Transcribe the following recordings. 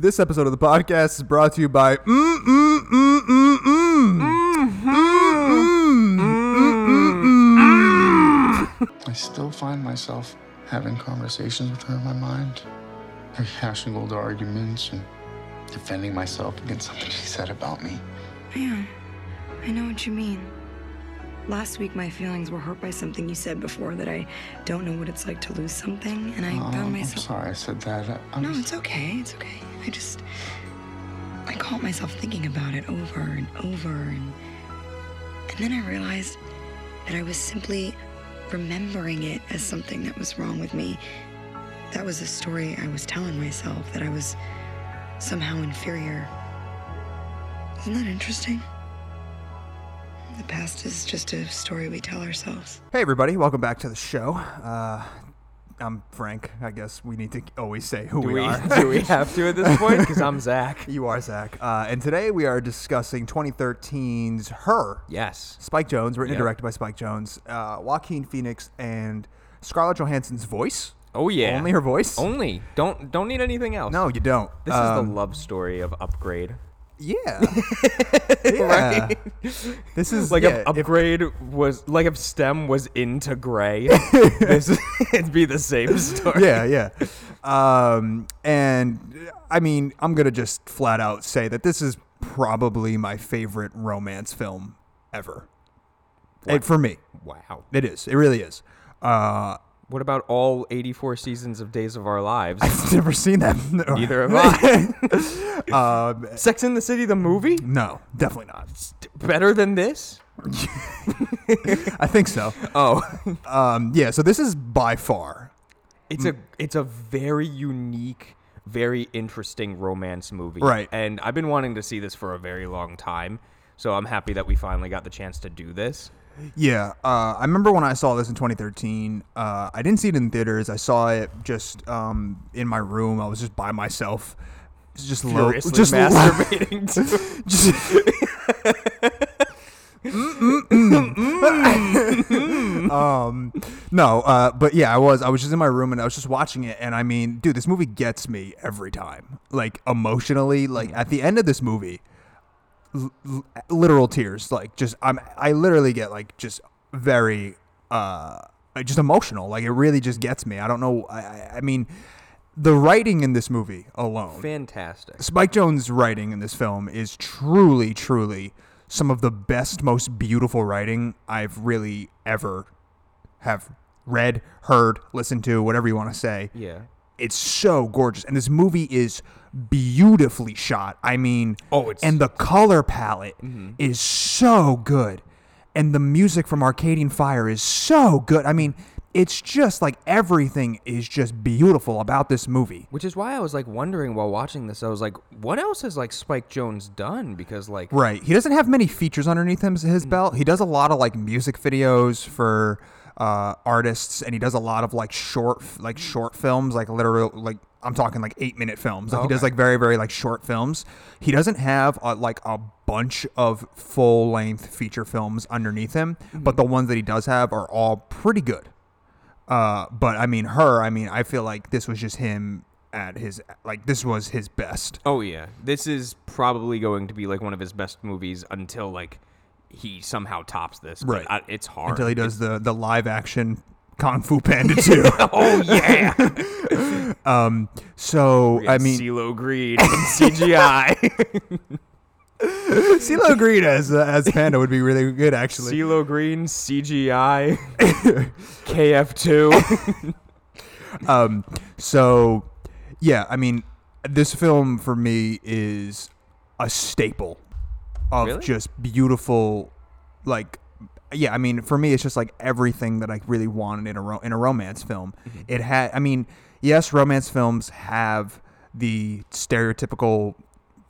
This episode of the podcast is brought to you by mm, mm, mm, mm, mm. I still find myself having conversations with her in my mind, rehashing old arguments and defending myself against something she said about me. Man, I know what you mean. Last week, my feelings were hurt by something you said before that I don't know what it's like to lose something, and I Oh, found I'm myself. sorry I said that. I'm No, it's okay. It's okay. I just. I caught myself thinking about it over and over, and. And then I realized that I was simply remembering it as something that was wrong with me. That was a story I was telling myself, that I was somehow inferior. Isn't that interesting? The past is just a story we tell ourselves. Hey everybody, welcome back to the show. Uh, I'm Frank. I guess we need to always say who Do we, we, are. do we have to at this point? Because I'm Zach. you are Zach. Uh, and today we are discussing 2013's Her. Yes. Spike Jonze, written and Yep. directed by Spike Jonze, uh, Joaquin Phoenix, and Scarlett Johansson's voice. Oh yeah. Only her voice? Only. Don't don't need anything else. No, you don't. This is Um, the love story of Upgrade. Yeah. yeah. This is Like yeah, if if- Upgrade was like if STEM was into Gray, this it'd be the same story. yeah, yeah. Um, and I mean, I'm gonna just flat out say that this is probably my favorite romance film ever. It, for me, Wow. it is. It really is. Uh, What about all 84 seasons of Days of Our Lives? I've never seen that. Neither have I. um, Sex in the City, the movie, no, definitely not. better than this? I think so. Oh, Um, yeah. So this is by far. it's a it's a very unique very interesting romance movie Right. and i've been wanting to see this for a very long time so i'm happy that we finally got the chance to do this Yeah, uh, I remember when I saw this in 2013. Uh, I didn't see it in theaters. I saw it just um, in my room. I was just by myself, just just masturbating to just um no uh but yeah i was i was just in my room and i was just watching it and i mean dude this movie gets me every time like emotionally like at the end of this movie l- literal tears like just i'm i literally get like just very uh just emotional like it really just gets me. I don't know i, I mean the writing in this movie alone fantastic. Spike Jonze' writing in this film is truly, truly some of the best, most beautiful writing I've really ever have read, heard, listened to, whatever you want to say. yeah It's so gorgeous, and this movie is beautifully shot. I mean, Oh, it's- and the color palette mm-hmm. is so good, and the music from Arcade Fire is so good. I mean, it's just like everything is just beautiful about this movie. which is why i was like wondering while watching this i was like what else has like spike jonze done because like Right. He doesn't have many features underneath him his mm. belt. He does a lot of like music videos for uh, artists, and he does a lot of like short, like short films, like literal, like I'm talking like eight minute films. Like he does like very, very like short films. He doesn't have uh, like a bunch of full length feature films underneath him, but the ones that he does have are all pretty good. Uh, but I mean, her. I mean, I feel like this was just him at his like this was his best. oh yeah this is probably going to be like one of his best movies until like he somehow tops this but Right. I, it's hard until he does the the live action Kung Fu Panda 2. oh yeah um so I mean CeeLo Green CGI. CeeLo Green as uh, as Panda would be really good actually. CeeLo Green, CGI, KF2. Um so yeah, I mean this film for me is a staple of Really? just beautiful like yeah, I mean, for me, it's just like everything that I really wanted in a ro- in a romance film. Mm-hmm. It had, I mean, yes, romance films have the stereotypical,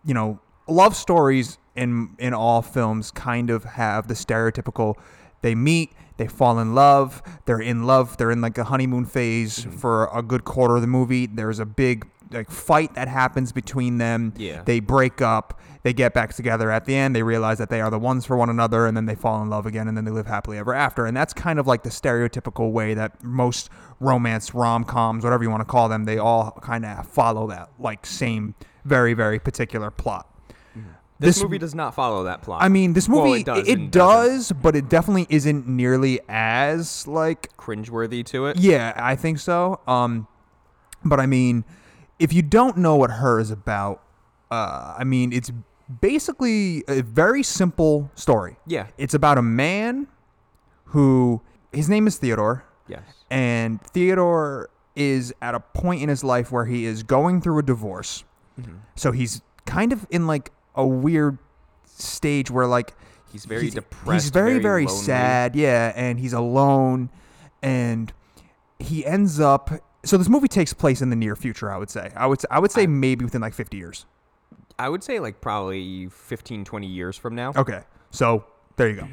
you know, love stories in in all films kind of have the stereotypical. They meet, they fall in love, they're in love, they're in like a honeymoon phase Mm-hmm. for a good quarter of the movie. There's a big like fight that happens between them. Yeah. They break up, they get back together at the end, they realize that they are the ones for one another, and then they fall in love again, and then they live happily ever after. And that's kind of like the stereotypical way that most romance rom coms, whatever you want to call them, they all kind of follow that like same very very particular plot. This, This- movie does not follow that plot. I mean, this Well, movie it does. it, does, but it definitely isn't nearly as like cringeworthy to it. yeah, I think so. Um, but I mean, if you don't know what her is about, uh, I mean, it's basically a very simple story. Yeah. It's about a man who his name is Theodore, Yes. and Theodore is at a point in his life where he is going through a divorce. Mm-hmm. So he's kind of in like a weird stage where like He's very he's, depressed. He's very very, lonely. sad, yeah, and he's alone, and he ends up. So this movie takes place in the near future. I would say. I would. I would say maybe within like fifty years. I would say like probably 15, 20 years from now. Okay, so there you go.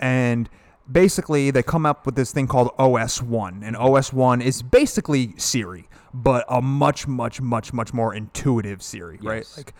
And basically, they come up with this thing called OS One, and OS One is basically Siri, but a much, much, much, much more intuitive Siri, right? Like,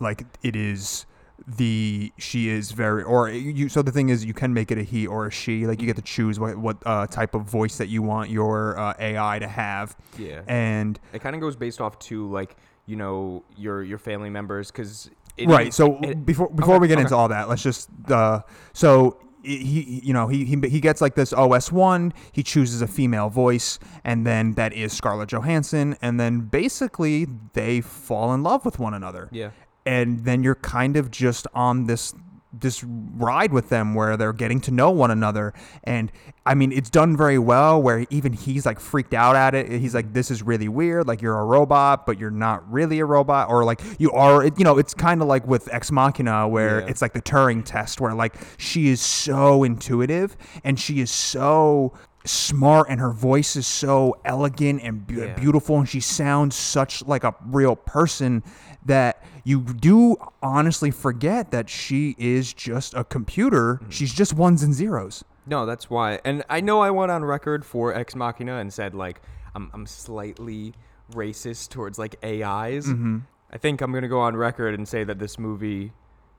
like it is the she is very or you so the thing is you can make it a he or a she like you get to choose what what uh, type of voice that you want your uh, AI to have Yeah. and It kind of goes based off to like you know your your family members because right so it- before before okay, we get okay. into all that let's just uh so he you know he, he he gets like this os1 he chooses a female voice and then that is scarlett johansson and then basically they fall in love with one another yeah and then you're kind of just on this this ride with them where they're getting to know one another and i mean it's done very well where even he's like freaked out at it he's like this is really weird like you're a robot but you're not really a robot or like you are you know it's kind of like with ex machina where Yeah. it's like the turing test where like she is so intuitive and she is so smart and her voice is so elegant and be- Yeah. beautiful and she sounds such like a real person that you do honestly forget that she is just a computer. She's just ones and zeros. no that's why and I know I went on record for Ex Machina and said like I'm I'm slightly racist towards like AIs. Mm-hmm. I think I'm gonna go on record and say that this movie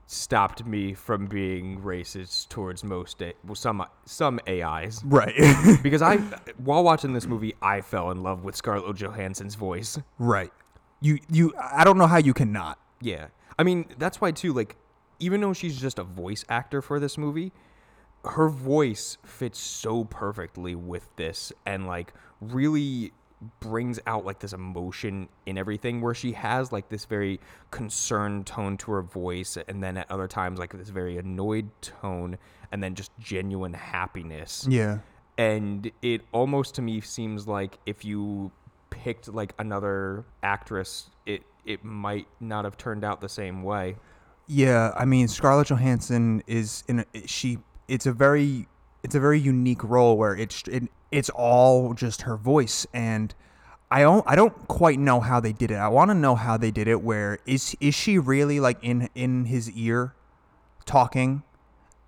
stopped me from being racist towards most A- well, some some AIs Right. because I while watching this movie I fell in love with Scarlett Johansson's voice. right. You you I don't know how you cannot. Yeah. I mean, that's why too like even though she's just a voice actor for this movie, her voice fits so perfectly with this and like really brings out like this emotion in everything where she has like this very concerned tone to her voice and then at other times like this very annoyed tone and then just genuine happiness Yeah. and it almost to me seems like if you picked like another actress it it might not have turned out the same way. Yeah, I mean Scarlett Johansson is in a, she it's a very it's a very unique role where it's it, it's all just her voice. And I don't I don't quite know how they did it. I want to know how they did it where is is she really like in in his ear talking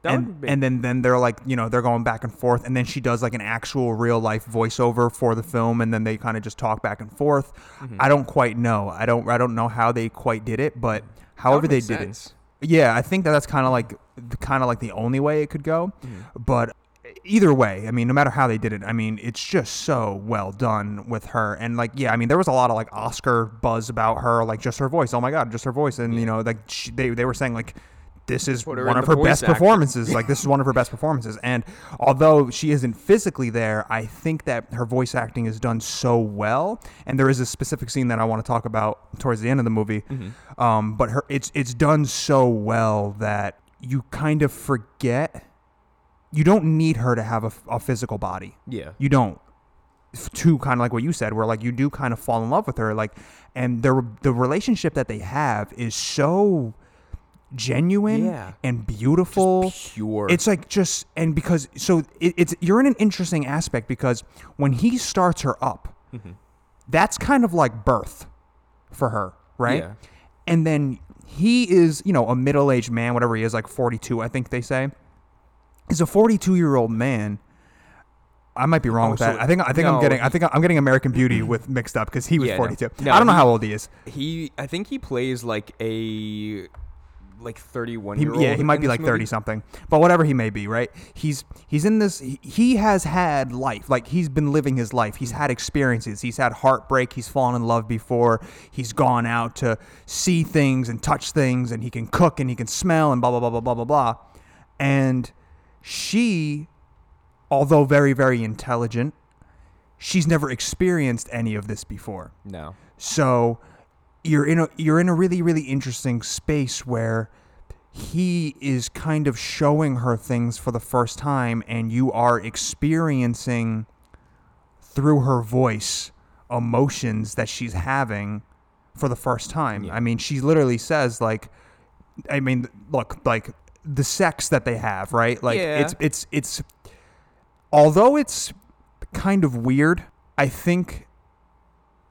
That and, be- and then then they're like you know they're going back and forth. And then she does like an actual real life voiceover for the film and then they kind of just talk back and forth. Mm-hmm. i don't quite know. I don't i don't know how they quite did it but however they did sense. it yeah i think that that's kind of like kind of like the only way it could go. Mm-hmm. but either way i mean no matter how they did it i mean it's just so well done with her. And like yeah i mean there was a lot of like oscar buzz about her like just her voice. Oh my god just her voice. And you know like she, they, they were saying like this is her one of her best performances like this is one of her best performances. And although she isn't physically there i think that her voice acting is done so well. And there is a specific scene that i want to talk about towards the end of the movie. Mm-hmm. um, but her it's it's done so well that you kind of forget you don't need her to have a, a physical body. Yeah. You don't. To kind of like what you said where like you do kind of fall in love with her like and the the relationship that they have is so genuine Yeah. and beautiful pure it's like just and because so it, it's you're in an interesting aspect because when he starts her up Mm-hmm. that's kind of like birth for her right Yeah. and then he is you know a middle-aged man whatever he is like 42 i think they say he's a 42 year old man I might be wrong Oh, with that. so- I think I think I'm getting I think I'm getting American Beauty with mixed up because he was Yeah, 42. No, I don't know how old he is. he i think he plays like a like 31 He, year old. yeah, he might be like movie. 30 something, but whatever he may be, right? He's he's in this. He, he has had life, like he's been living his life. He's had experiences. He's had heartbreak. He's fallen in love before. He's gone out to see things and touch things, and he can cook and he can smell and blah blah blah blah blah blah blah. And she, although very very intelligent, she's never experienced any of this before. No. So you're in a you're in a really really interesting space where he is kind of showing her things for the first time and you are experiencing through her voice emotions that she's having for the first time. I mean, she literally says like I mean, look, like the sex that they have, right? Like Yeah. it's it's it's although it's kind of weird, I think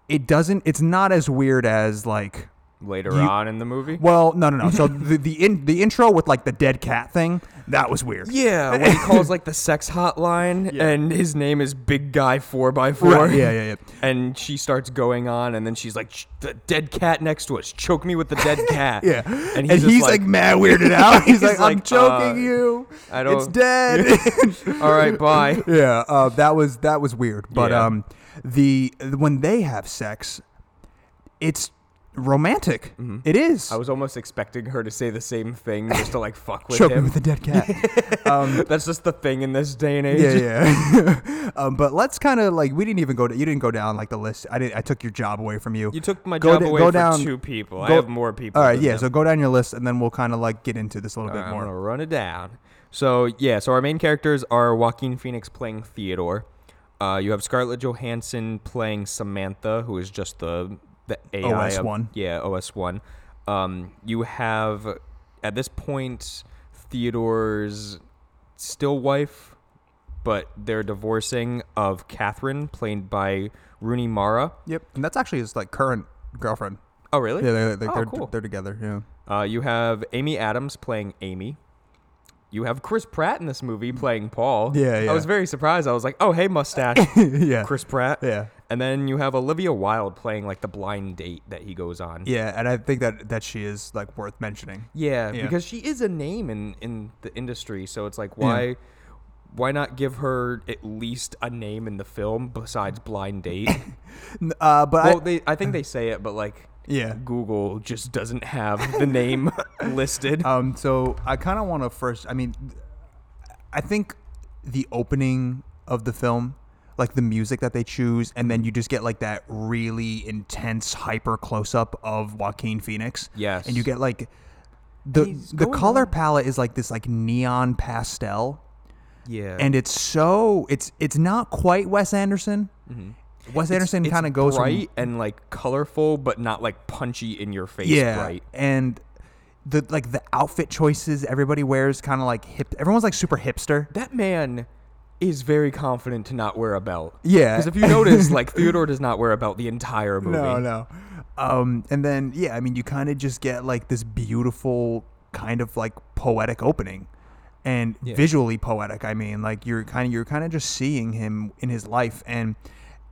it doesn't it's not as weird as like Later You- on in the movie. well, no, no, no. So the the in, the intro with like the dead cat thing, that was weird. Yeah, when he calls like the sex hotline, and his name is Big Guy Four by Four. Yeah, yeah, yeah. And she starts going on, and then she's like, "The dead cat next to us, choke me with the dead cat." Yeah, and and he's, he's, just like, mad weirded out. He's, He's like, I'm choking uh, you. I It's don't- dead. "All right, bye." yeah, uh, that was that was weird. But Yeah. um, the when they have sex, it's romantic. It is. Mm-hmm. I was almost expecting her to say the same thing just to like fuck with choking him. with the dead cat. um, That's just the thing in this day and age. yeah, yeah. um, but let's kind of like we didn't even go. To, you didn't go down like the list. I did. I took your job away from you. You took my Go job da- away go for down- two people. I go- have more people. All right, yeah. them. So go down your list, and then we'll kind of like get into this a little All bit right, I'm more. gonna run it down. So yeah, so our main characters are Joaquin Phoenix playing Theodore. Uh, you have Scarlett Johansson playing Samantha, who is just the the AI OS1. yeah, OS one. Um, you have at this point Theodore's still wife, but they're divorcing of Catherine, played by Rooney Mara. Yep, and that's actually his like current girlfriend. Oh really? Yeah, they're, they're, Oh, they're, cool. they're together. Yeah. Uh, you have Amy Adams playing Amy. You have Chris Pratt in this movie playing Paul. Yeah, yeah. I was very surprised. I was like, oh, hey, mustache, yeah. Chris Pratt. Yeah. And then you have Olivia Wilde playing like the blind date that he goes on. Yeah, and I think that that she is like worth mentioning. Yeah, Yeah. because she is a name in in the industry, so it's like why why not give her at least a name in the film besides blind date? N- Uh, but well, I, they I think they say it, but like yeah. Google just doesn't have the name listed. Um, so I kind of want to first. I mean, I think the opening of the film, like the music that they choose, and then you just get like that really intense, hyper close up of Joaquin Phoenix. Yes. and you get like the He's the color on- palette is like this like neon pastel, yeah. and it's so it's it's not quite Wes Anderson. Wes Anderson kind of goes from- bright and like colorful, but not like punchy in your face. yeah, bright. and the like the outfit choices everybody wears kind of like hip. Everyone's like super hipster. That man is very confident to not wear a belt. Yeah. because if you notice, like Theodore does not wear a belt the entire movie. No, no. Um, and then yeah, I mean, you kind of just get like this beautiful kind of like poetic opening, and Yeah. visually poetic. I mean, like you're kind of you're kind of just seeing him in his life, and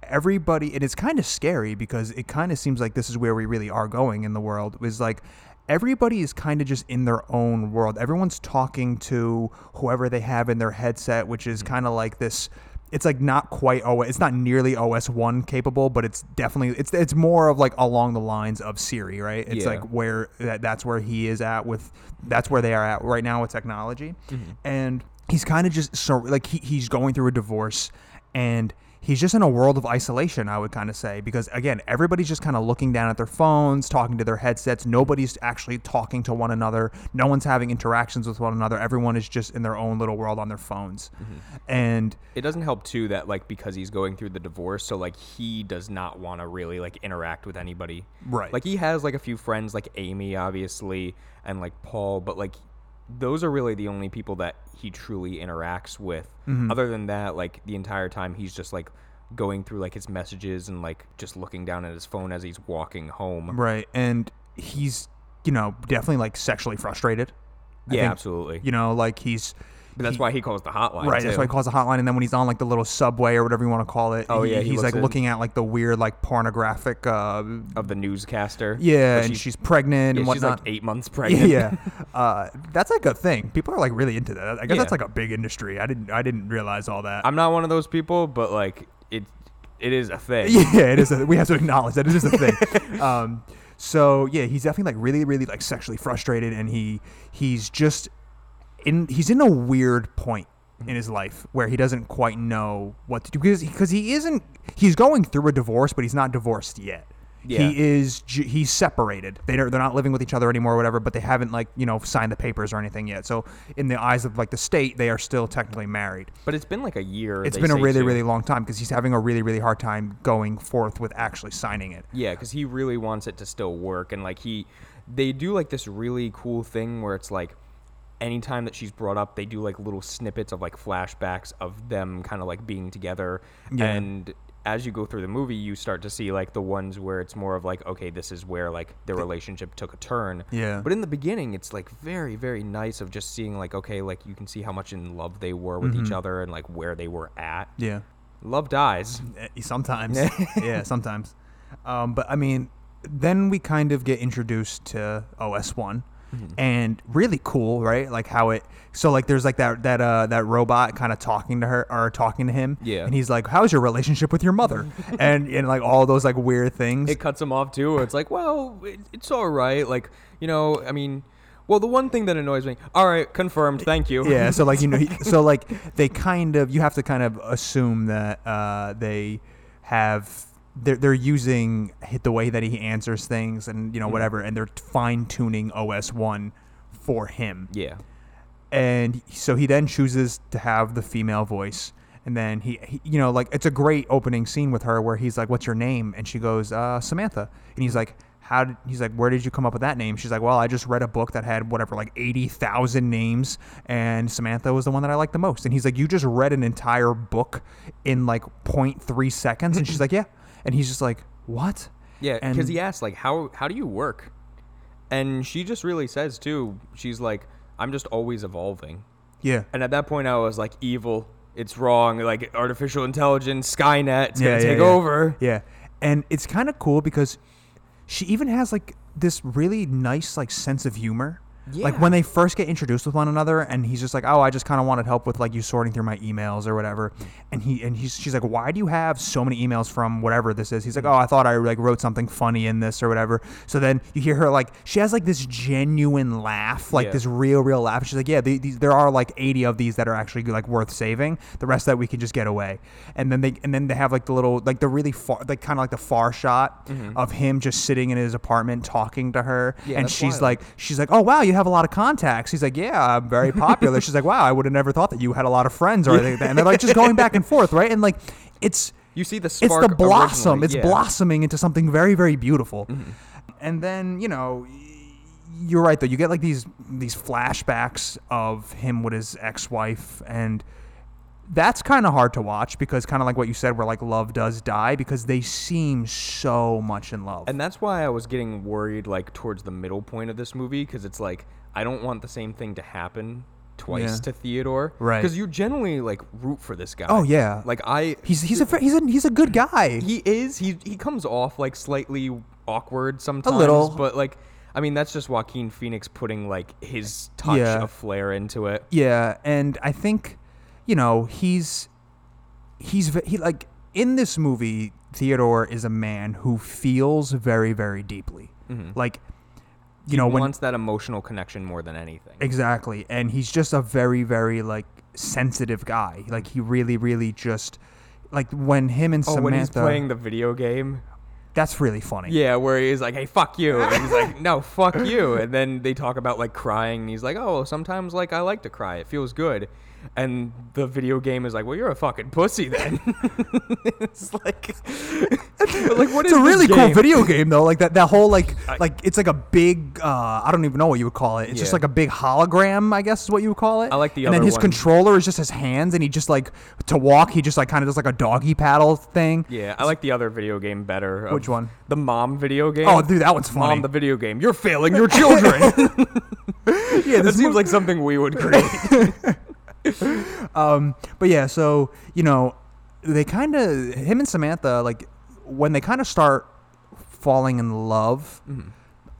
everybody. And it's kind of scary because it kind of seems like this is where we really are going in the world. Is like everybody is kind of just in their own world. Everyone's talking to whoever they have in their headset, which is mm. kind of like this. It's like not quite OS. It's not nearly OS one capable, but it's definitely it's it's more of like along the lines of Siri, right? It's Yeah. like where that, that's where he is at with that's where they are at right now with technology, mm-hmm. and he's kind of just so like he, he's going through a divorce and he's just in a world of isolation i would kind of say because again everybody's just kind of looking down at their phones talking to their headsets nobody's actually talking to one another no one's having interactions with one another everyone is just in their own little world on their phones mm-hmm. and It doesn't help too that like because he's going through the divorce, so like he does not want to really like interact with anybody. Right. Like he has like a few friends, like Amy, obviously, and like Paul, but like those are really the only people that he truly interacts with. Mm-hmm. Other than that, like the entire time he's just like going through like his messages and like just looking down at his phone as he's walking home. right and he's you know definitely like sexually frustrated I Yeah, think, absolutely. you know like he's But that's why he calls the hotline. Right, that's why he calls the hotline, and then when he's on like the little subway or whatever you want to call it, Oh, he- yeah, he he's like in- looking at like the weird like pornographic, uh, of the newscaster. yeah, and she's, pregnant yeah, and she's like eight months pregnant. yeah. Uh, that's like a thing. People are like really into that. I guess Yeah. that's like a big industry. I didn't, I didn't realize all that. I'm not one of those people, but like it, it is a thing. yeah, it is. A, we have to acknowledge that it is a thing. um, so yeah, he's definitely like really, really like sexually frustrated, and he he's just in. He's in a weird point mm-hmm. in his life where he doesn't quite know what to do because because he isn't. He's going through a divorce, but he's not divorced yet. Yeah. He is. He's separated. They don't, they're not living with each other anymore, or whatever. But they haven't like you know signed the papers or anything yet. So in the eyes of like the state, they are still technically married. But it's been like a year. It's been a really, too. really long time because he's having a really, really hard time going forth with actually signing it. Yeah, because he really wants it to still work, and like he, they do like this really cool thing where it's like, anytime that she's brought up, they do like little snippets of like flashbacks of them kind of like being together, Yeah. and as you go through the movie, you start to see like the ones where it's more of like, okay, this is where like their relationship took a turn. Yeah. But in the beginning, it's like very, very nice of just seeing like, okay, like you can see how much in love they were with Mm-hmm. each other and like where they were at. Yeah. Love dies. Eh, Sometimes. yeah, sometimes. Um, but I mean, then we kind of get introduced to OS one. Mm-hmm. And really cool, right? Like how it. So like, there's like that that uh that robot kind of talking to her or talking to him. Yeah. And he's like, "How's your relationship with your mother?" and and like all those like weird things. it cuts him off too. Where it's like, well, it, it's all right. Like, you know, I mean, well, the one thing that annoys me. All right, confirmed. Thank you. yeah so like you know so like they kind of you have to kind of assume that uh they have they're, they're using the way that he answers things and you know whatever and they're fine tuning os 1 for him. Yeah. and so he then chooses to have the female voice and then he, he you know like it's a great opening scene with her where he's like what's your name? And she goes uh, samantha. And he's like how did he's like where did you come up with that name? She's like well i just read a book that had whatever like 80000 names and samantha was the one that i liked the most. And he's like you just read an entire book in like 0.3 seconds? And she's like yeah and he's just like what Yeah, because he asks like, how how do you work? And she just really says too. She's like, I'm just always evolving. yeah And at that point, I was like, evil. It's wrong. Like artificial intelligence, Skynet. It's Yeah, gonna yeah, take yeah. over. Yeah. And it's kind of cool because she even has like this really nice like sense of humor. Like when they first get introduced with one another and he's just like, "Oh, I just kind of wanted help with like you sorting through my emails or whatever." And he and he's she's like, "Why do you have so many emails from whatever this is?" He's like, "Oh, I thought I like wrote something funny in this or whatever." So then you hear her like she has like this genuine laugh, like Yeah. this real real laugh. She's like, "Yeah, the- these, there are like 80 of these that are actually like worth saving. The rest that we can just get away." And then they and then they have like the little like the really far like kind of like the far shot of him just sitting in his apartment talking to her Mm-hmm. Yeah, and she's wild. like she's like, "Oh, wow, you have a lot of contacts." He's like, "Yeah, I'm very popular." she's like, "Wow, I would have never thought that you had a lot of friends or anything." like that. And they're like just going back and forth, right? And like it's You see the spark. it's the blossom. originally, It's yeah. Mm-hmm. blossoming into something very, very beautiful. And then you know, you're right though. You get like these these flashbacks of him with his ex-wife, and that's kind of hard to watch because kind of like what you said, where like love does die because they seem so much in love. And that's why I was getting worried, like towards the middle point of this movie, because it's like I don't want the same thing to happen twice Yeah. to Theodore, Right. Because you generally like root for this guy. Oh, yeah. like I. he's he's a he's a he's a good guy. he is he he comes off like slightly awkward sometimes, a little. but like I mean that's just Joaquin Phoenix putting like his touch Yeah. of flair into it. Yeah, and I think, you know, he's he's he like in this movie. Theodore is a man who feels very, very deeply. Mm-hmm. Like, you know, he when wants that emotional connection more than anything. exactly, and he's just a very, very like sensitive guy. Like he really, really just like when him and Oh, Samantha. when he's playing the video game, that's really funny. Yeah, where he's like, "Hey, fuck you," and he's like, "No, fuck you," and then they talk about like crying, and he's like, "Oh, sometimes like I like to cry; it feels good," and the video game is like, "Well, you're a fucking pussy then." it's like, but, like what It's is a really cool video game though. Like that, that whole like like it's like a big uh, I don't even know what you would call it. It's just like a big hologram, I guess is what you would call it. I like the And then his one. controller is just his hands, and he just like to walk, he just like kind of does like a doggy paddle thing. Yeah, I like the other video game better. Which one? The mom video game. Oh, dude, that one's funny. Mom, the video game. You're failing your children. yeah, that seems like something we would create. um, but yeah, so you know, they kind of him and Samantha like when they kind of start falling in love, Mm-hmm.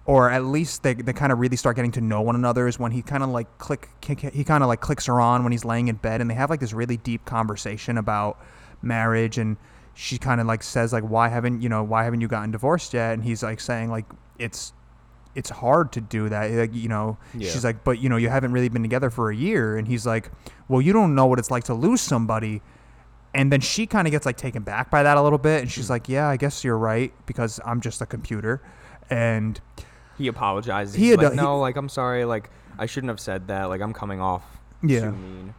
or at least they they kind of really start getting to know one another is when he kind of like click, he kind of like clicks her on when he's laying in bed, and they have like this really deep conversation about marriage and. She kind of like says like why haven't you know why haven't you gotten divorced yet and he's like saying like it's it's hard to do that. Like, you know, Yeah. she's like, but you know, you haven't really been together for a year. And he's like, well, you don't know what it's like to lose somebody. And then she kind of gets like taken back by that a little bit. And she's like, yeah, I guess you're right because I'm just a computer. And He apologizes. He He's had like, done- he- no, like I'm sorry, like I shouldn't have said that. Like I'm coming off Yeah. Mm-hmm. too mean.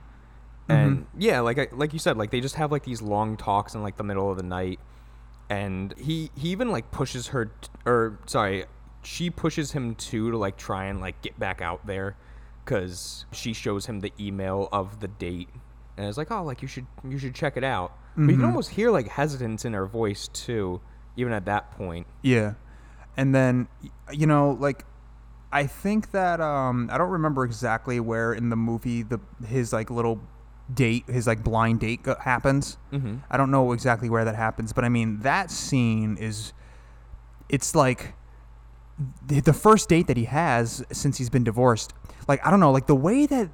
And yeah, like I, like you said, like they just have like these long talks in like the middle of the night, and he he even like pushes her, t- or sorry, she pushes him too to like try and like get back out there, because she shows him the email of the date, and it's like, oh, like you should you should check it out. But Mm-hmm. you can almost hear like hesitance in her voice too, even at that point. yeah. And then, you know, like, I think that, um, I don't remember exactly where in the movie the his like little date, his like blind date go- happens. Mm-hmm. I don't know exactly where that happens, but I mean that scene is it's like the, first date that he has since he's been divorced. Like I don't know, like the way that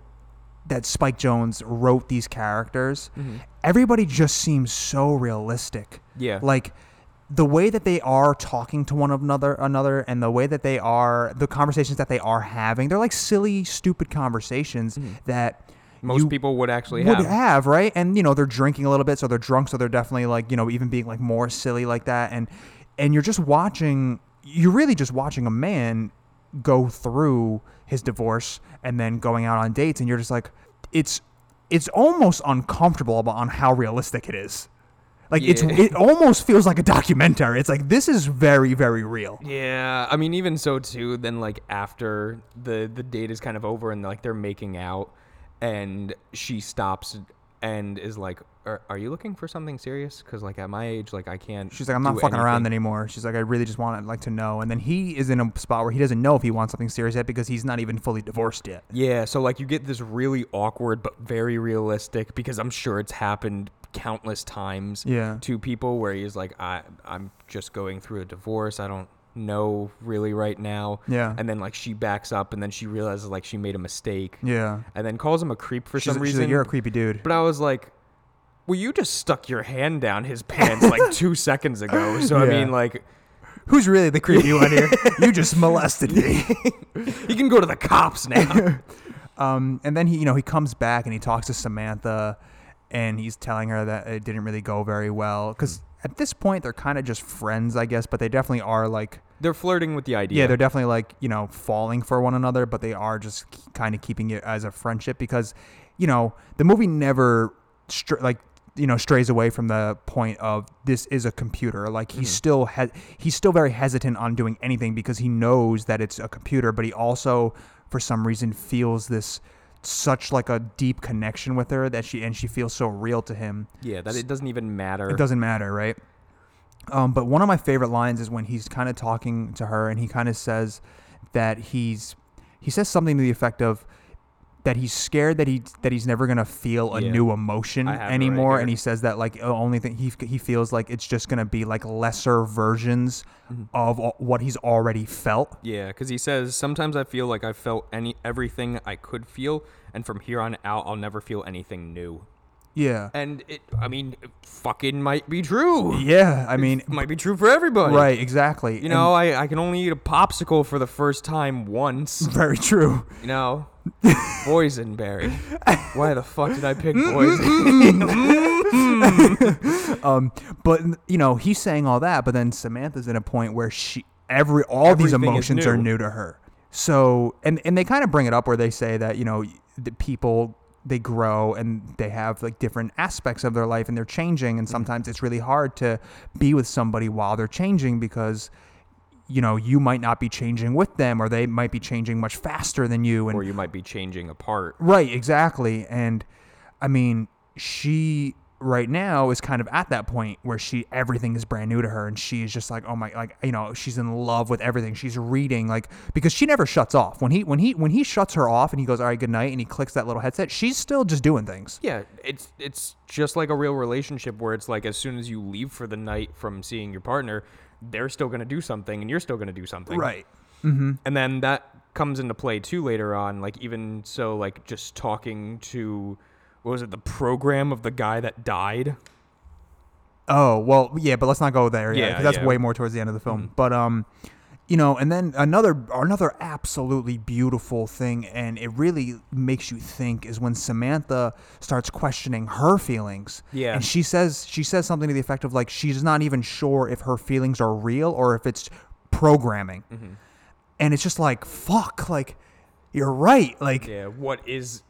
that Spike Jonze wrote these characters, mm-hmm. everybody just seems so realistic. Yeah. Like the way that they are talking to one another another and the way that they are the conversations that they are having, they're like silly, stupid conversations mm-hmm. that Most people would actually would have. have. right? And you know they're drinking a little bit, so they're drunk, so they're definitely like you know even being like more silly like that, and and you're just watching, you're really just watching a man go through his divorce and then going out on dates, and you're just like, it's it's almost uncomfortable about on how realistic it is. Like it's it almost feels like a documentary. It's like this is very very real. Yeah, I mean, even so too. Then like after the the date is kind of over and like they're making out, and she stops and is like, "Are, are you looking for something serious? Because like at my age, like I can't." She's like, I'm not fucking around anymore. She's like, I really just want to like to know. And then he is in a spot where he doesn't know if he wants something serious yet because he's not even fully divorced yet. Yeah, so like you get this really awkward but very realistic because I'm sure it's happened countless times Yeah. to people where he's like, I I'm just going through a divorce. I don't know really right now. Yeah. And then like she backs up and then she realizes like she made a mistake. Yeah. And then calls him a creep for She's, some she's reason. like, you're a creepy dude. But I was like, well, you just stuck your hand down his pants like two seconds ago. So I mean, like, Who's really the creepy one here? You just molested me. you can go to the cops now. Um, and then he, you know, he comes back and he talks to Samantha, and he's telling her that it didn't really go very well because at this point they're kind of just friends, I guess. But they definitely are like, they're flirting with the idea. yeah, they're definitely like you know falling for one another, but they are just kind of keeping it as a friendship because, you know, the movie never str- like you know strays away from the point of this is a computer like he's still he- he's still very hesitant on doing anything because he knows that it's a computer but he also for some reason feels this such like a deep connection with her that she and she feels so real to him yeah, that it doesn't even matter. it doesn't matter, right? Um, but one of my favorite lines is when he's kind of talking to her and he kind of says that he's he says something to the effect of that he's scared that he that he's never gonna feel a Yeah. new emotion it right anymore, and he says that like the only thing he he feels like it's just gonna be like lesser versions Mm-hmm. of what he's already felt. Yeah, because he says sometimes I feel like I felt any everything I could feel, and from here on out, I'll never feel anything new. Yeah, And it, I mean, it fucking might be true. yeah. I mean, It might be true for everybody. right, exactly. You know, I, I can only eat a popsicle for the first time once. very true. You know, boysenberry. Why the fuck did I pick boysenberry? Um, but you know, he's saying all that, but then Samantha's in a point where she every all these Everything is emotions are new. new to her. So, and and they kind of bring it up where they say that you know the people they grow and they have like different aspects of their life and they're changing, Mm-hmm. and sometimes it's really hard to be with somebody while they're changing because you know you might not be changing with them or they might be changing much faster than you and or you might be changing apart. Right, exactly. And I mean, she right now is kind of at that point where she everything is brand new to her and she's just like oh my like you know she's in love with everything she's reading like because she never shuts off when he when he when he shuts her off and he goes all right good night and he clicks that little headset she's still just doing things Yeah, it's it's just like a real relationship where it's like as soon as you leave for the night from seeing your partner, they're still gonna do something and you're still gonna do something. right And then that comes into play too later on. Like even so, like just talking to what was it, the program of the guy that died. Oh well, yeah, but let's not go there. Yeah, Yeah, 'cause that's yeah. way more towards the end of the film. But um, you know, and then another another absolutely beautiful thing, and it really makes you think is when Samantha starts questioning her feelings. Yeah. and she says she says something to the effect of like she's not even sure if her feelings are real or if it's programming, mm-hmm. and it's just like fuck, like you're right, like Yeah, what is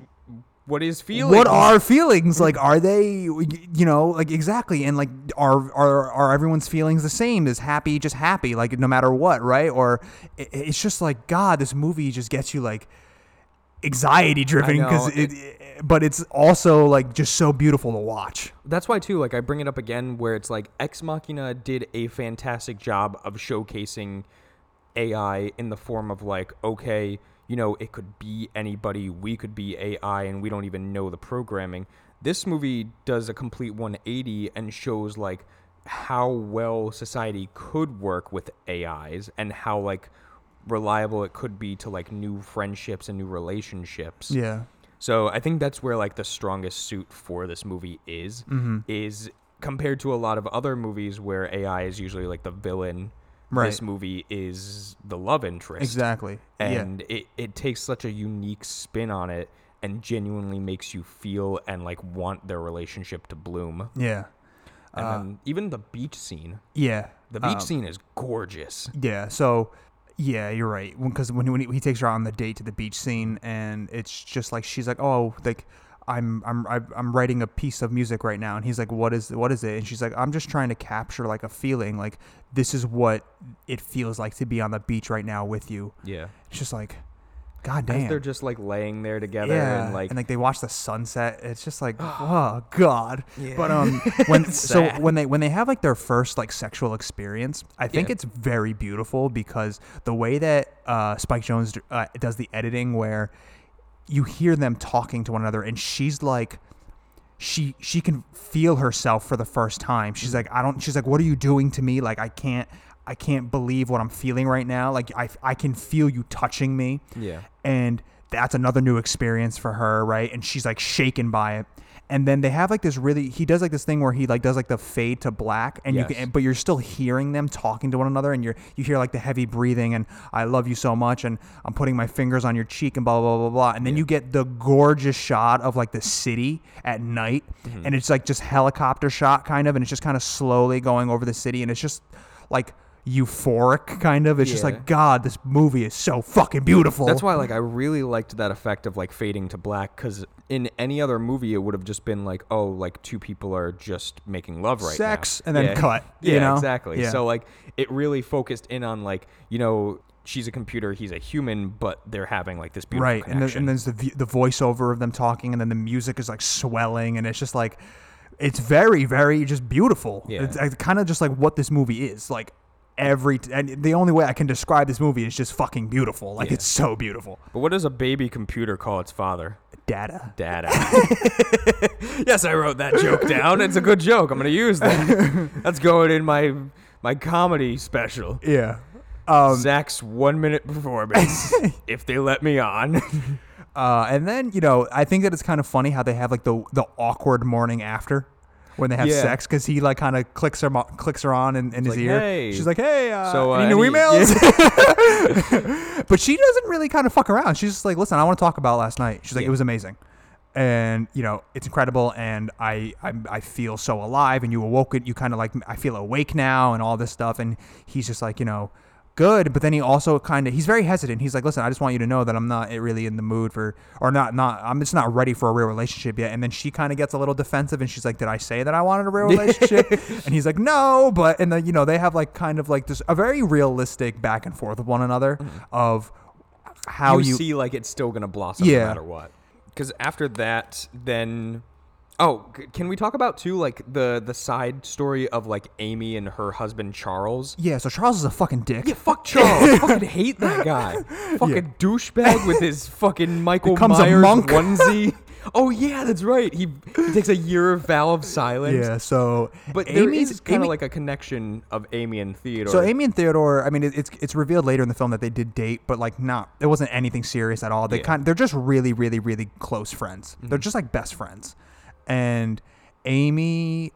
what is feelings? what are feelings? Like are they you know like exactly. And like are are are everyone's feelings the same? Is happy just happy like no matter what right? Or i- it's just like god this movie just gets you like anxiety driven because it, but it's also like just so beautiful to watch. That's why too, like I bring it up again where it's like Ex Machina did a fantastic job of showcasing AI in the form of like, okay, you know, it could be anybody, we could be AI and we don't even know the programming. This movie does a complete 180 and shows like how well society could work with AIs and how like reliable it could be to like new friendships and new relationships. yeah So I think that's where like the strongest suit for this movie is mm-hmm. is compared to a lot of other movies where AI is usually like the villain. Right. This movie is the love interest. exactly And it, it takes such a unique spin on it and genuinely makes you feel and like want their relationship to bloom. yeah yeah And then even the beach scene. yeah The beach Um, scene is gorgeous. Yeah. So, yeah, you're right. Because when, when, he, he takes her out on the date to the beach scene, and it's just like she's like, "Oh, like I'm I'm I'm writing a piece of music right now," and he's like, "What is what is it?" And she's like, "I'm just trying to capture like a feeling. Like this is what it feels like to be on the beach right now with you." Yeah. It's just like, God damn. they're just like laying there together yeah, and like they watch the sunset. It's just like, oh god. Yeah. But um, when so when they when they have like their first like sexual experience, I think Yeah. it's very beautiful because the way that uh, Spike Jonze uh, does the editing, where you hear them talking to one another, and she's like. She she can feel herself for the first time. She's like, I don't. She's like, what are you doing to me? Like, I can't. I can't believe what I'm feeling right now. Like, I I can feel you touching me Yeah. and that's another new experience for her right and she's like shaken by it and then they have like this really he does like this thing where he like does like the fade to black and you Yes. can but you're still hearing them talking to one another and you're you hear like the heavy breathing and i love you so much and i'm putting my fingers on your cheek and blah blah blah blah blah and then you get the gorgeous shot of like the city at night Mm-hmm. and it's like just helicopter shot kind of and it's just kind of slowly going over the city and it's just like euphoric kind of it's just Yeah. like god this movie is so fucking beautiful That's why, like, I really liked that effect of like fading to black. Because in any other movie, it would have just been like, oh, like two people are just making love right Sex now. and then Yeah. cut, you Yeah, know? exactly. Yeah. So like, it really focused in on like, you know, she's a computer, he's a human, but they're having like this beautiful right and, then, connection. and there's the v- the voiceover of them talking and then the music is like swelling and it's just like it's very very just beautiful Yeah. it's kind of just like what this movie is like every t- and the only way i can describe this movie is just fucking beautiful like Yeah. it's so beautiful but what does a baby computer call its father? data Dada. yes, I wrote that joke down. It's a good joke. I'm gonna use that. That's going in my my comedy special. yeah um Zach's one minute performance, if they let me on. uh and then you know i think that it's kind of funny how they have like the the awkward morning after when they have Yeah. sex because he like kind of clicks her mo- clicks her on in, in his like, ear "Hey." she's like hey uh, So, uh, any new any- emails but she doesn't really kind of fuck around. She's just like, listen, I want to talk about last night. She's like, Yeah. it was amazing. And you know it's incredible, and I I, I feel so alive. And you awoke it. You kind of like I feel awake now, and all this stuff. And he's just like you know, good. But then he also kind of he's very hesitant. He's like, listen, I just want you to know that I'm not eh, really in the mood for, or not not I'm just not ready for a real relationship yet. And then she kind of gets a little defensive, and she's like, did I say that I wanted a real relationship? and he's like, no. But and then you know they have like kind of like this a very realistic back and forth with one another mm-hmm. of how you, you, see like it's still gonna blossom Yeah. no matter what. Because after that, then Oh, can we talk about too like the the side story of like Amy and her husband Charles? Yeah, so Charles is a fucking dick. Yeah, fuck Charles. I fucking hate that guy. Fucking douchebag with his fucking Michael Becomes a Myers monk. onesie. Oh yeah, that's right. He he takes a year of vow of silence. Yeah, so But Amy's kind of like a connection of Amy and Theodore. So Amy and Theodore, I mean, it, it's it's revealed later in the film that they did date, but like not, it wasn't anything serious at all. They Yeah. kind, they're just really, really, really close friends. They're mm-hmm. just like best friends, and Amy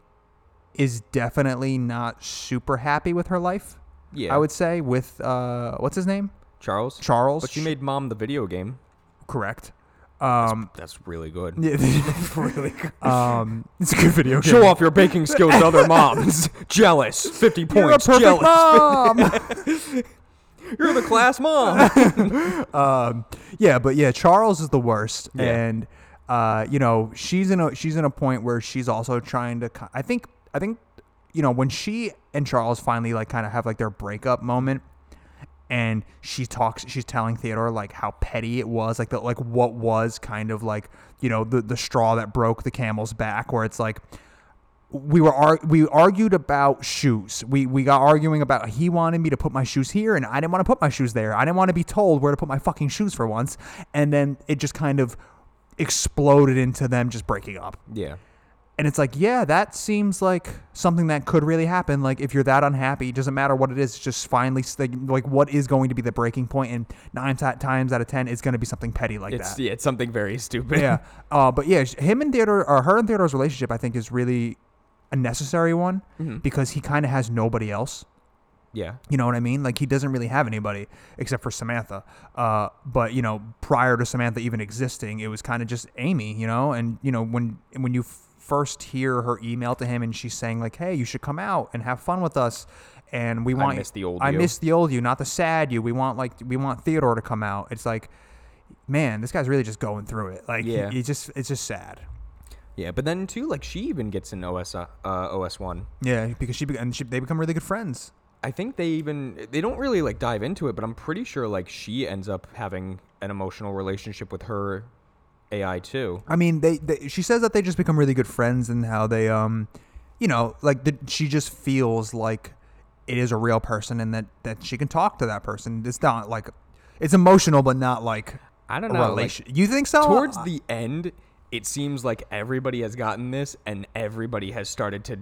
is definitely not super happy with her life. yeah, I would say with uh, what's his name? Charles. Charles. But she made mom the video game. correct. Um, That's really good. yeah, really good. um, it's a good video. Show game. off your baking skills to other moms. Jealous. 50 You're a points. perfect Jealous. mom. You're the class mom. um, yeah, but yeah, Charles is the worst, Yeah. and uh, you know she's in a she's in a point where she's also trying to. I think I think you know when she and Charles finally like kind of have like their breakup moment, and she talks, she's telling Theodore like how petty it was, like the like what was kind of like you know the the straw that broke the camel's back, where it's like we were ar- we argued about shoes. We we got arguing about he wanted me to put my shoes here and I didn't want to put my shoes there. I didn't want to be told where to put my fucking shoes for once. And then it just kind of exploded into them just breaking up. yeah. And it's like, yeah, that seems like something that could really happen. Like if you're that unhappy, it doesn't matter what it is, it's just finally like, what is going to be the breaking point? and 9 ti- times out of 10 it's going to be something petty like It's that yeah, it's something very stupid. yeah. Uh, but yeah, him and Theodore, or her and Theodore's relationship, I think, is really a necessary one Mhm. because he kind of has nobody else. Yeah. You know what I mean? Like he doesn't really have anybody except for Samantha. Uh, but you know, prior to Samantha even existing, it was kind of just Amy. You know, and you know when when you f- first hear her email to him and she's saying like, "Hey, you should come out and have fun with us." And we want I miss the old I you." miss the old you, not the sad you. We want like we want Theodore to come out. It's like, man, this guy's really just going through it. Like, Yeah. he, he just it's just sad. Yeah, but then too, like she even gets in OS uh, OS one. Yeah, because she be- and she, they become really good friends. I think they even they don't really like dive into it, but I'm pretty sure like she ends up having an emotional relationship with her AI too. I mean, they, they she says that they just become really good friends and how they um, you know, like the, she just feels like it is a real person and that that she can talk to that person. It's not like it's emotional, but not like I don't know. Like, you think so? towards the end, it seems like everybody has gotten this, and everybody has started to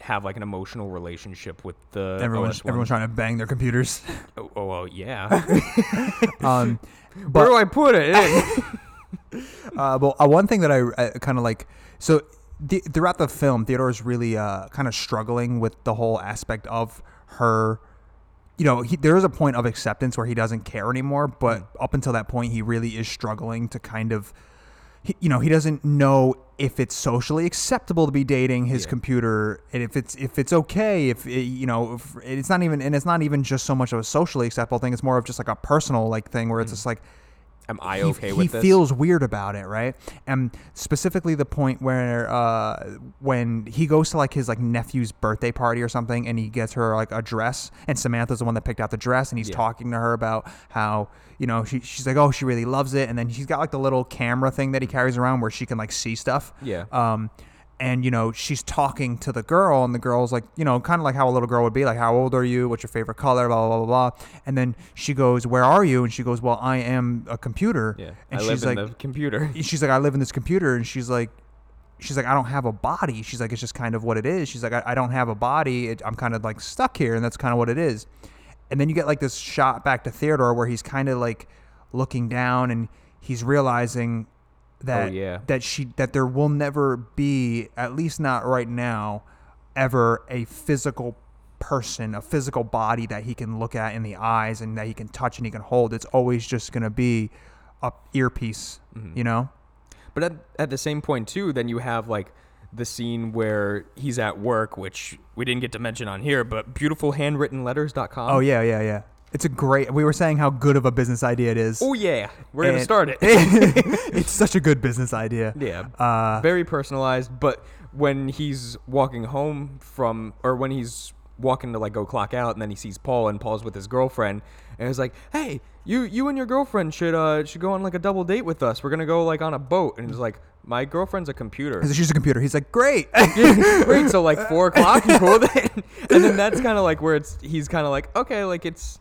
have like an emotional relationship with the everyone's OS one. everyone's trying to bang their computers. Oh, oh, oh, yeah. um, Where but do I put it? Uh, well, uh, one thing that I, I kind of like, so the, throughout the film, Theodore is really uh, kind of struggling with the whole aspect of her. You know, he, there is a point of acceptance where he doesn't care anymore, but up until that point, he really is struggling to kind of, he, you know, he doesn't know if it's socially acceptable to be dating his Yeah. computer, and if it's if it's okay, if it, you know, if it's not even, and it's not even just so much of a socially acceptable thing; it's more of just like a personal like thing where it's mm. just like Am I he, okay he with this? feels weird about it, right? And specifically the point where uh, when he goes to like his like nephew's birthday party or something, and he gets her like a dress, and Samantha's the one that picked out the dress, and he's Yeah. talking to her about how you know she, she's like, oh, she really loves it, and then she's got like the little camera thing that he carries around where she can like see stuff. Yeah. Um, and you know she's talking to the girl, and the girl's like, you know, kind of like how a little girl would be, like, how old are you? What's your favorite color? Blah blah blah blah. blah. And then she goes, where are you? And she goes, well, I am a computer. yeah. And I she's live like, in the computer. she's like, I live in this computer, and she's like, she's like, I don't have a body. She's like, it's just kind of what it is. She's like, I, I don't have a body. It, I'm kind of like stuck here, and that's kind of what it is. And then you get like this shot back to Theodore where he's kind of like looking down, and he's realizing that Oh, yeah. that she that there will never be, at least not right now, ever a physical person, a physical body that he can look at in the eyes and that he can touch and he can hold. It's always just gonna be a earpiece, Mm-hmm. you know? But at, at the same point too, then you have like the scene where he's at work, which we didn't get to mention on here, but beautifulhandwrittenletters.com. Oh yeah, yeah, yeah. It's a great. We were saying how good of a business idea it is. Oh yeah, we're gonna start it. it's such a good business idea. yeah. Uh, very personalized. But when he's walking home from, or when he's walking to like go clock out, and then he sees Paul, and Paul's with his girlfriend, and he's like, "Hey, you you and your girlfriend should uh should go on like a double date with us. We're gonna go like on a boat." And he's like, "My girlfriend's a computer." Because she's a computer. He's like, great. Great. So like four o'clock, cool it? And then that's kind of like where it's he's kind of like, okay, like it's.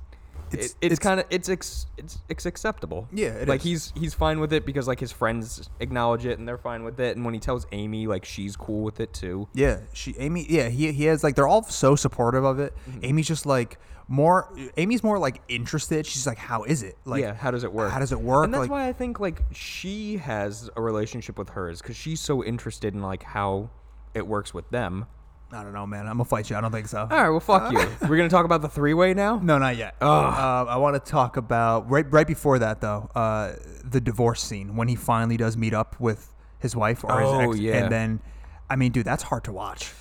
It's- It's, it's, it's- kind of it's ex, it's it's acceptable. Yeah, it like is. he's he's fine with it because like his friends acknowledge it and they're fine with it. And when he tells Amy, like she's cool with it too. Yeah, she Amy. Yeah, he he has like they're all so supportive of it. Mm-hmm. Amy's just like more. Amy's more like interested. She's like, how is it? Like, yeah, how does it work? How does it work? And that's like, why I think like she has a relationship with hers because she's so interested in like how it works with them. I don't know, man. I'm gonna fight you. I don't think so. All right, well, fuck you. We're gonna talk about the three way now. No, not yet. Uh, I want to talk about right right before that though. Uh, the divorce scene when he finally does meet up with his wife or his Oh, ex, yeah. and then, I mean, dude, that's hard to watch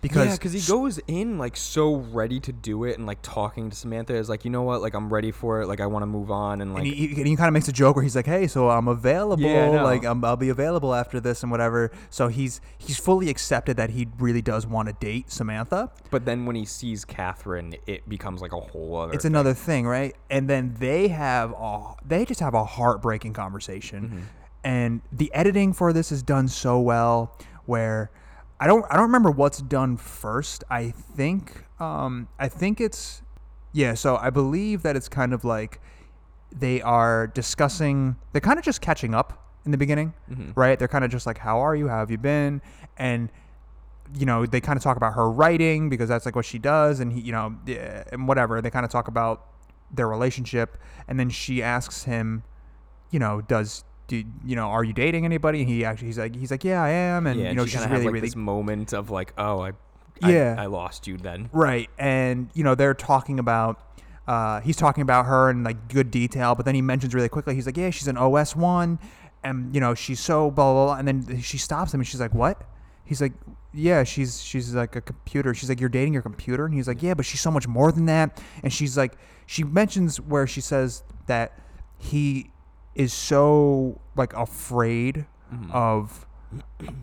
Yeah, because because he goes in like so ready to do it and like talking to Samantha is like, you know what, like I'm ready for it. Like I want to move on and like and he, he, he kind of makes a joke where he's like, "Hey, so I'm available. Yeah, I know. like I'm, I'll be available after this and whatever." So he's he's fully accepted that he really does want to date Samantha. But then when he sees Catherine, it becomes like a whole other. It's another thing, right? And then they have a they just have a heartbreaking conversation, Mm-hmm. and the editing for this is done so well. Where I don't I don't remember what's done first. I think um I think it's yeah. So I believe that it's kind of like they are discussing. They're kind of just catching up in the beginning, Mm-hmm. right? They're kind of just like, "How are you? How have you been?" and you know, they kind of talk about her writing because that's like what she does, and he, you know, and whatever. They kind of talk about their relationship, and then she asks him, you know, does do you know, are you dating anybody? And he actually, he's like, he's like, yeah, I am, and yeah, you know, she she's kind of really, like really this moment of like, oh, I, Yeah. I, I lost you then. Right. And, you know, they're talking about, uh, he's talking about her in like good detail, but then he mentions really quickly, he's like, yeah, she's an OS one. And, you know, she's so blah, blah, blah. And then she stops him and she's like, what? He's like, yeah, she's, she's like a computer. She's like, you're dating your computer? And he's like, yeah, but she's so much more than that. And she's like, she mentions where she says that he is so like afraid of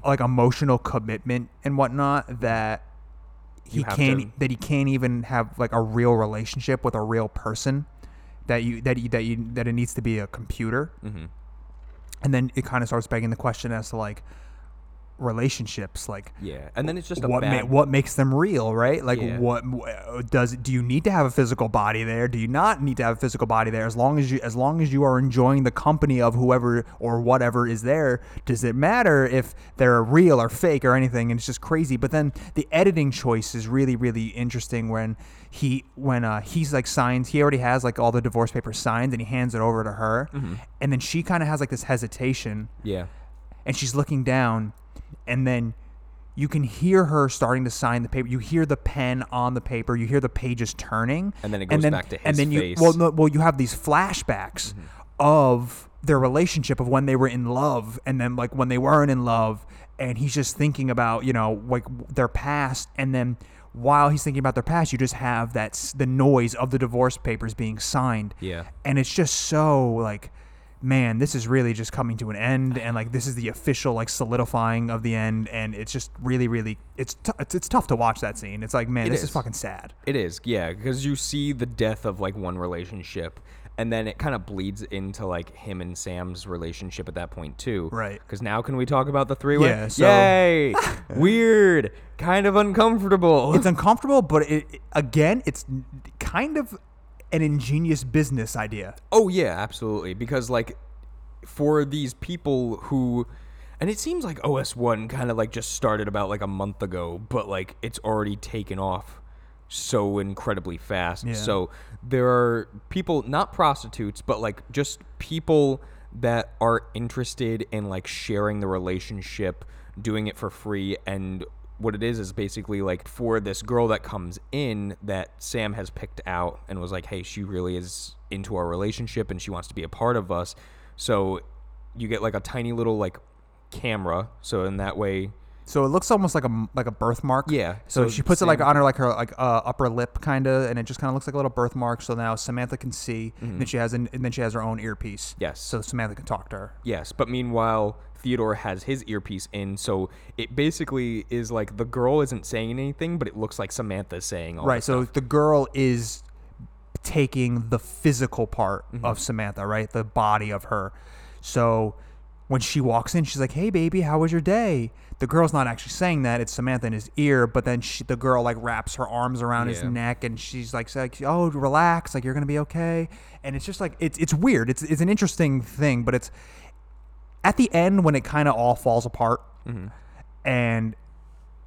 like emotional commitment and whatnot that he can't to- that he can't even have like a real relationship with a real person that you that you, that you that it needs to be a computer. Mm-hmm. and then it kind of starts begging the question as to like relationships like Yeah, and then it's just a what ma- what makes them real right? Like Yeah. what does do you need to have a physical body there? Do you not need to have a physical body there? As long as you as long as you are enjoying the company of whoever or whatever is there does it matter if they're real or fake or anything? And it's just crazy. But then the editing choice is really really interesting when he when uh he's like signs he already has like all the divorce papers signed and he hands it over to her. And then she kind of has like this hesitation. Yeah, and she's looking down and then you can hear her starting to sign the paper you hear the pen on the paper you hear the pages turning And then it goes back to his and then you face. Mm-hmm. well no, well you have these flashbacks of their relationship of when they were in love and then like when they weren't in love and he's just thinking about you know like their past and then while he's thinking about their past you just have that the noise of the divorce papers being signed Yeah. and it's just so like man this is really just coming to an end and like this is the official like solidifying of the end and it's just really really it's t- it's, it's tough to watch that scene it's like man It this is. is. fucking sad It is, yeah, because you see the death of like one relationship, and then it kind of bleeds into like him and Sam's relationship at that point too. Right. Because now can we talk about the three way? Yeah, so- Yay! Weird, kind of uncomfortable. it's uncomfortable but it, it- again it's kind of an ingenious business idea Oh yeah, absolutely. Because like for these people who and it seems like OS1 kind of like just started about like a month ago, but like it's already taken off so incredibly fast. Yeah. So there are people not prostitutes, but like just people that are interested in like sharing the relationship, doing it for free and what it is is basically like for this girl that comes in that Sam has picked out and was like, "Hey, she really is into our relationship and she wants to be a part of us." So you get like a tiny little like camera, so in that way, so it looks almost like a like a birthmark Yeah, so, so she puts it like on her like her like uh, upper lip kind of and it just kind of looks like a little birthmark so now samantha can see and then she has an, and then she has her own earpiece Mm-hmm. Yes. so samantha can talk to her Yes, but meanwhile, Theodore has his earpiece in, so it basically is like the girl isn't saying anything, but it looks like Samantha's saying all right so stuff. the girl is taking the physical part of Samantha, right? The body of her. So when she walks in, she's like, "Hey, baby, how was your day?" The girl's not actually saying that; it's Samantha in his ear. But then she, the girl like wraps her arms around his Yeah. neck, and she's like, like, "Oh, relax, like you're gonna be okay." And it's just like it's it's weird. It's it's an interesting thing, but it's at the end when it kind of all falls apart, mm-hmm. and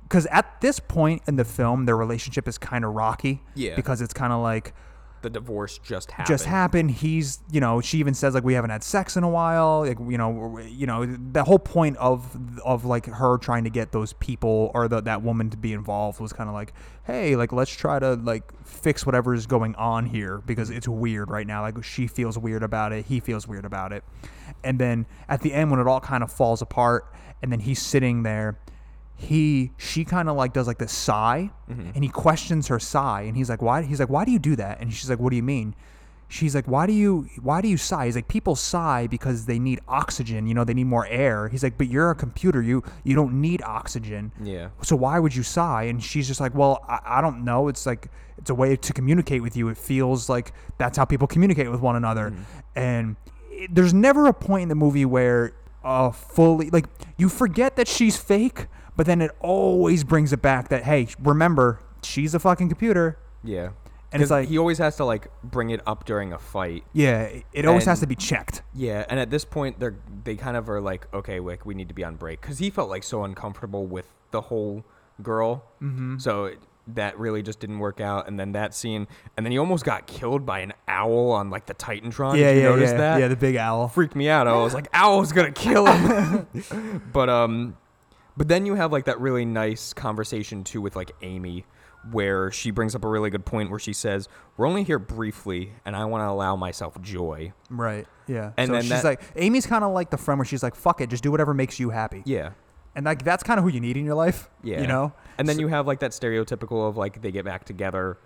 because at this point in the film, their relationship is kind of rocky. Yeah. Because it's kind of like The divorce just happened. just happened. He's, you know, she even says like we haven't had sex in a while. Like, you know, you know, the whole point of of like her trying to get those people or the, that woman to be involved was kind of like, hey, like let's try to like fix whatever is going on here because it's weird right now. Like she feels weird about it, he feels weird about it, and then at the end when it all kind of falls apart, and then he's sitting there he she kind of like does like this sigh and he questions her sigh and he's like why he's like why do you do that? And she's like what do you mean? She's like why do you why do you sigh? He's like people sigh because they need oxygen you know they need more air. He's like but you're a computer you you don't need oxygen. Yeah. so why would you sigh? And she's just like well I, I don't know. It's like it's a way to communicate with you. It feels like that's how people communicate with one another. And it, there's never a point in the movie where uh fully like you forget that she's fake but then it always brings it back that hey remember she's a fucking computer Yeah. And it's like- he always has to like bring it up during a fight. yeah it- always has to be checked Yeah, and at this point, they're they kind of are like, okay, Wick, we need to be on break because he felt like so uncomfortable with the whole girl. Mm-hmm. So it, that really just didn't work out. And then that scene, and then he almost got killed by an owl on like the Titantron. yeah Did you yeah notice yeah that? yeah the big owl freaked me out. I was like, Owl's gonna kill him. but um, but then you have like that really nice conversation too with like Amy, where she brings up a really good point where she says, "We're only here briefly, and I want to allow myself joy." right yeah And so then she's that- like amy's kind of like the friend where she's like fuck it just do whatever makes you happy Yeah. and like that's kind of who you need in your life Yeah. you know And then So- you have like that stereotypical of like they get back together,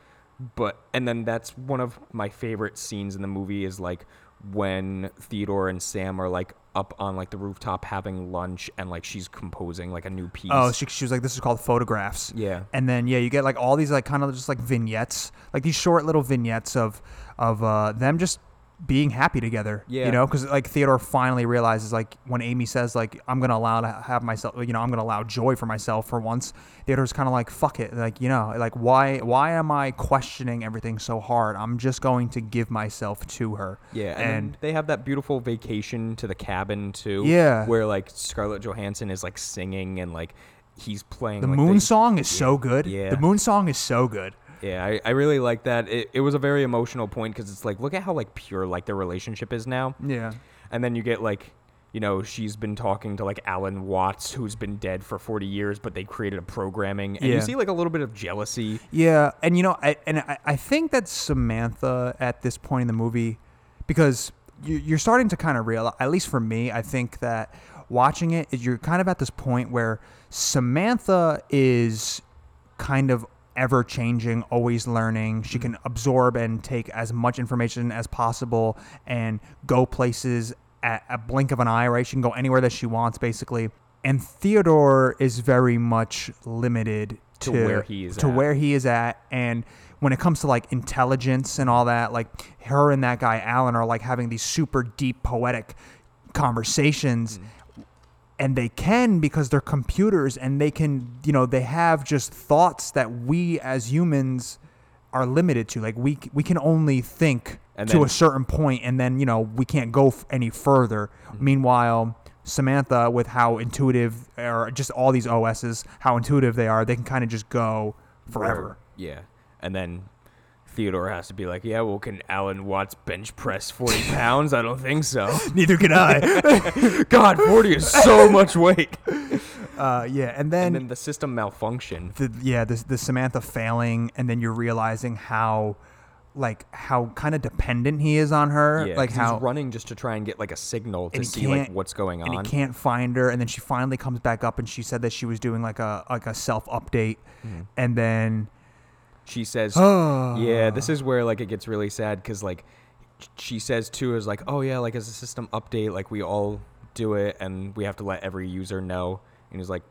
but and then that's one of my favorite scenes in the movie is like when Theodore and Sam are like up on like the rooftop having lunch and like she's composing like a new piece. Oh, she, she was like, this is called photographs. Yeah. And then yeah, you get like all these like kind of just like vignettes, like these short little vignettes of of uh, them just being happy together. Yeah. You know, because like Theodore finally realizes like when Amy says like I'm gonna allow to have myself, you know, I'm gonna allow joy for myself for once. Theodore's kind of like fuck it, like you know, like why why am I questioning everything so hard? I'm just going to give myself to her. Yeah, and, And they have that beautiful vacation to the cabin too. Yeah. where like Scarlett Johansson is like singing and like he's playing the like, moon song is so good. Yeah. The moon song is so good. Yeah, I, I really like that. It, it was a very emotional point because it's like look at how like pure like their relationship is now, Yeah. and then you get like you know she's been talking to like Alan Watts who's been dead for forty years, but they created a programming, and Yeah. you see like a little bit of jealousy. Yeah, and you know, I, and I, I think that Samantha at this point in the movie, because you, you're starting to kind of realize, at least for me, I think that watching it, you're kind of at this point where Samantha is kind of ever changing, always learning. She can absorb and take as much information as possible and go places at a blink of an eye, right? She can go anywhere that she wants, basically. And Theodore is very much limited To to, where he is to at. where he is at and when it comes to like intelligence and all that like her and that guy alan are like having these super deep poetic conversations Mm. And they can because they're computers and they can you know they have just thoughts that we as humans are limited to. Like we we can only think And to then- a certain point and then you know we can't go f- any further. Mm-hmm. meanwhile samantha with how intuitive or just all these os's how intuitive they are they can kind of just go forever. Yeah, and then Theodore has to be like, yeah, well, can Alan Watts bench press forty pounds? I don't think so. neither can i God, forty is so much weight. uh, yeah and then, And then the system malfunction. the yeah the, the samantha failing and then you're realizing how like how kind of dependent he is on her Yeah, like how he's running just to try and get like a signal to see like what's going on. and he can't find her and then she finally comes back up and she said that she was doing like a like a self update Mm-hmm. and then She says, "Yeah, this is where like it gets really sad because like she says too is like, oh yeah, like as a system update, like we all do it and we have to let every user know." And he's like,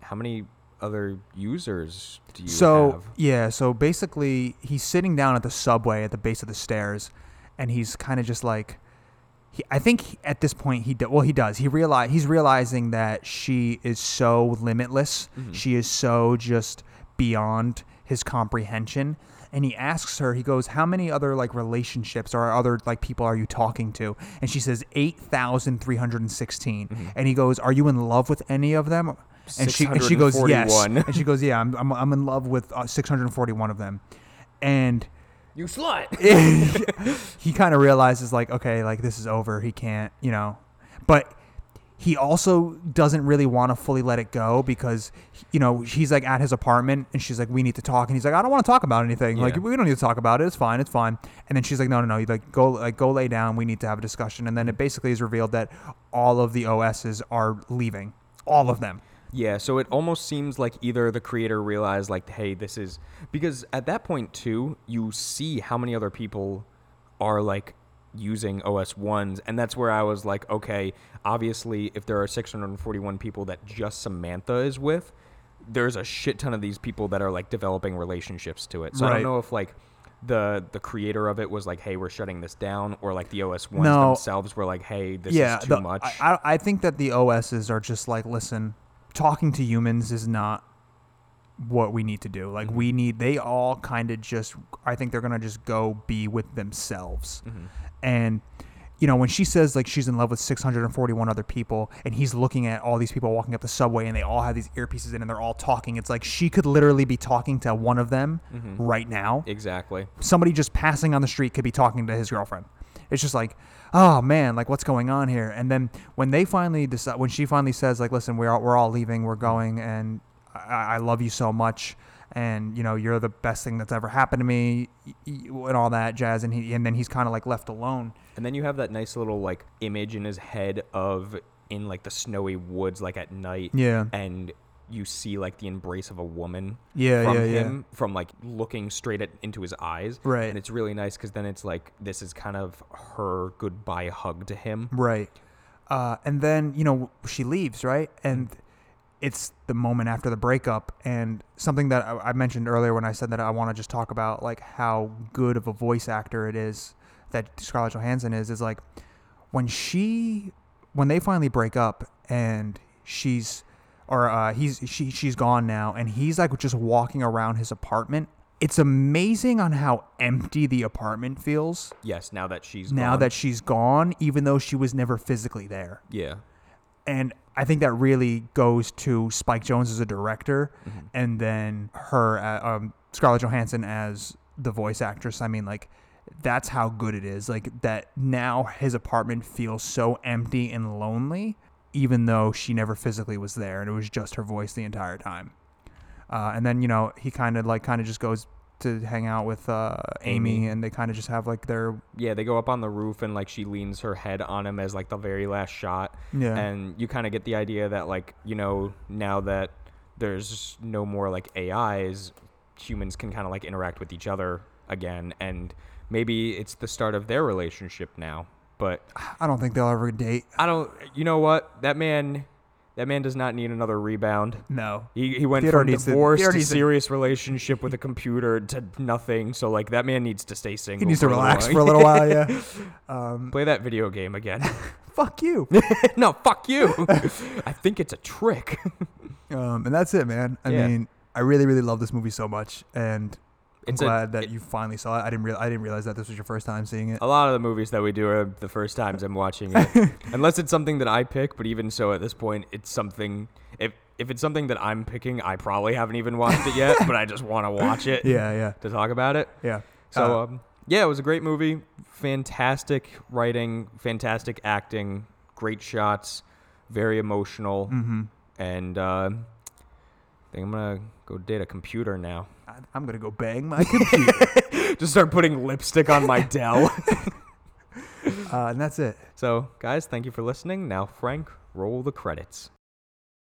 "How many other users do you so have? yeah, so basically he's sitting down at the subway at the base of the stairs, and he's kind of just like, he, I think at this point he do, well he does he realize he's realizing that she is so limitless, mm-hmm. she is so just beyond his comprehension. And he asks her, he goes, How many other like relationships or other like people are you talking to? And she says, 8,316. And he goes, Are you in love with any of them? And she, and she goes, Yes. 641. And she goes, Yeah, I'm, I'm, I'm in love with uh, 641 of them. And You slut. he kind of realizes like okay like this is over he can't you know but he also doesn't really want to fully let it go because you know he's like at his apartment and she's like we need to talk and he's like i don't want to talk about anything. Like we don't need to talk about it. It's fine. It's fine. And then she's like no no no. You like go like go lay down. We need to have a discussion. And then it basically is revealed that all of the os's are leaving. All of them. Yeah, so it almost seems like either the creator realized like, hey, this is because at that point too, you see how many other people are like using OS ones, and that's where I was like, okay, obviously, if there are 641 people that just Samantha is with, there's a shit ton of these people that are like developing relationships to it. So I Right. don't know if like the the creator of it was like, hey, we're shutting this down, or like the OS ones No. themselves were like, hey, this yeah, is too the- much. I, I I think that the OSs are just like, listen, talking to humans is not what we need to do. Like, mm-hmm. we need, they all kind of just, I think they're going to just go be with themselves. Mm-hmm. And, you know, when she says like she's in love with 641 other people and he's looking at all these people walking up the subway and they all have these earpieces in and they're all talking, it's like she could literally be talking to one of them mm-hmm. right now exactly. somebody just passing on the street could be talking to his girlfriend. It's just like, oh man, like what's going on here? And then when they finally decide, when she finally says, like, listen, we're all, we're all leaving, we're mm-hmm. going, and I, I love you so much, and you know you're the best thing that's ever happened to me, and all that jazz, and he and then he's kind of like left alone. And then you have that nice little like image in his head of in like the snowy woods, like at night. Yeah. And you see like the embrace of a woman. Yeah, from yeah, yeah. him, From like looking straight at, into his eyes. Right. And it's really nice because then it's like this is kind of her goodbye hug to him. Right. Uh, and then, you know, she leaves, right? And it's the moment after the breakup. And something that I, I mentioned earlier when I said that I want to just talk about, like, how good of a voice actor it is that Scarlett Johansson is, is like when she, when they finally break up and she's, or uh, he's, she, she's gone now and he's like just walking around his apartment. It's amazing on how empty the apartment feels Yes. Now that she's now gone. that she's gone, even though she was never physically there. yeah. And I think that really goes to Spike Jonze as a director, Mm-hmm. and then her, uh, um, Scarlett Johansson as the voice actress. I mean, like, that's how good it is. Like that now his apartment feels so empty and lonely, even though she never physically was there, and it was just her voice the entire time. Uh, and then you know he kind of like kind of just goes to hang out with uh, Amy, Amy. and they kind of just have like their Yeah, they go up on the roof and like she leans her head on him as like the very last shot. Yeah. And you kind of get the idea that like, you know, now that there's no more like AIs, humans can kind of like interact with each other again and maybe it's the start of their relationship now. But I don't think they'll ever date. I don't you know what? That man that man does not need another rebound. No. He, he went Theodore from needs to- divorce Theodore to needs to- serious relationship with a computer to nothing. So like that man needs to stay single. He needs to for a little relax while. for a little while, yeah. Um, Play that video game again. fuck you. no, fuck you. I think it's a trick. Um, and that's it, man. I Yeah. mean, I really, really love this movie so much, and I'm It's a- glad that it- you finally saw it. I didn't, real I didn't realize that this was your first time seeing it. a lot of the movies that we do are the first times I'm watching it, unless it's something that I pick. But even so, at this point, it's something. If if it's something that I'm picking, I probably haven't even watched it yet, but I just want to watch it Yeah, yeah, to talk about it. yeah. So Uh, um, yeah, it was a great movie. Fantastic writing, fantastic acting, great shots, very emotional, mhm. and uh, I think I'm gonna go date a computer now. I, I'm gonna go bang my computer, Just start putting lipstick on my Dell. uh, and that's it. so, guys, thank you for listening. Now, Frank, roll the credits.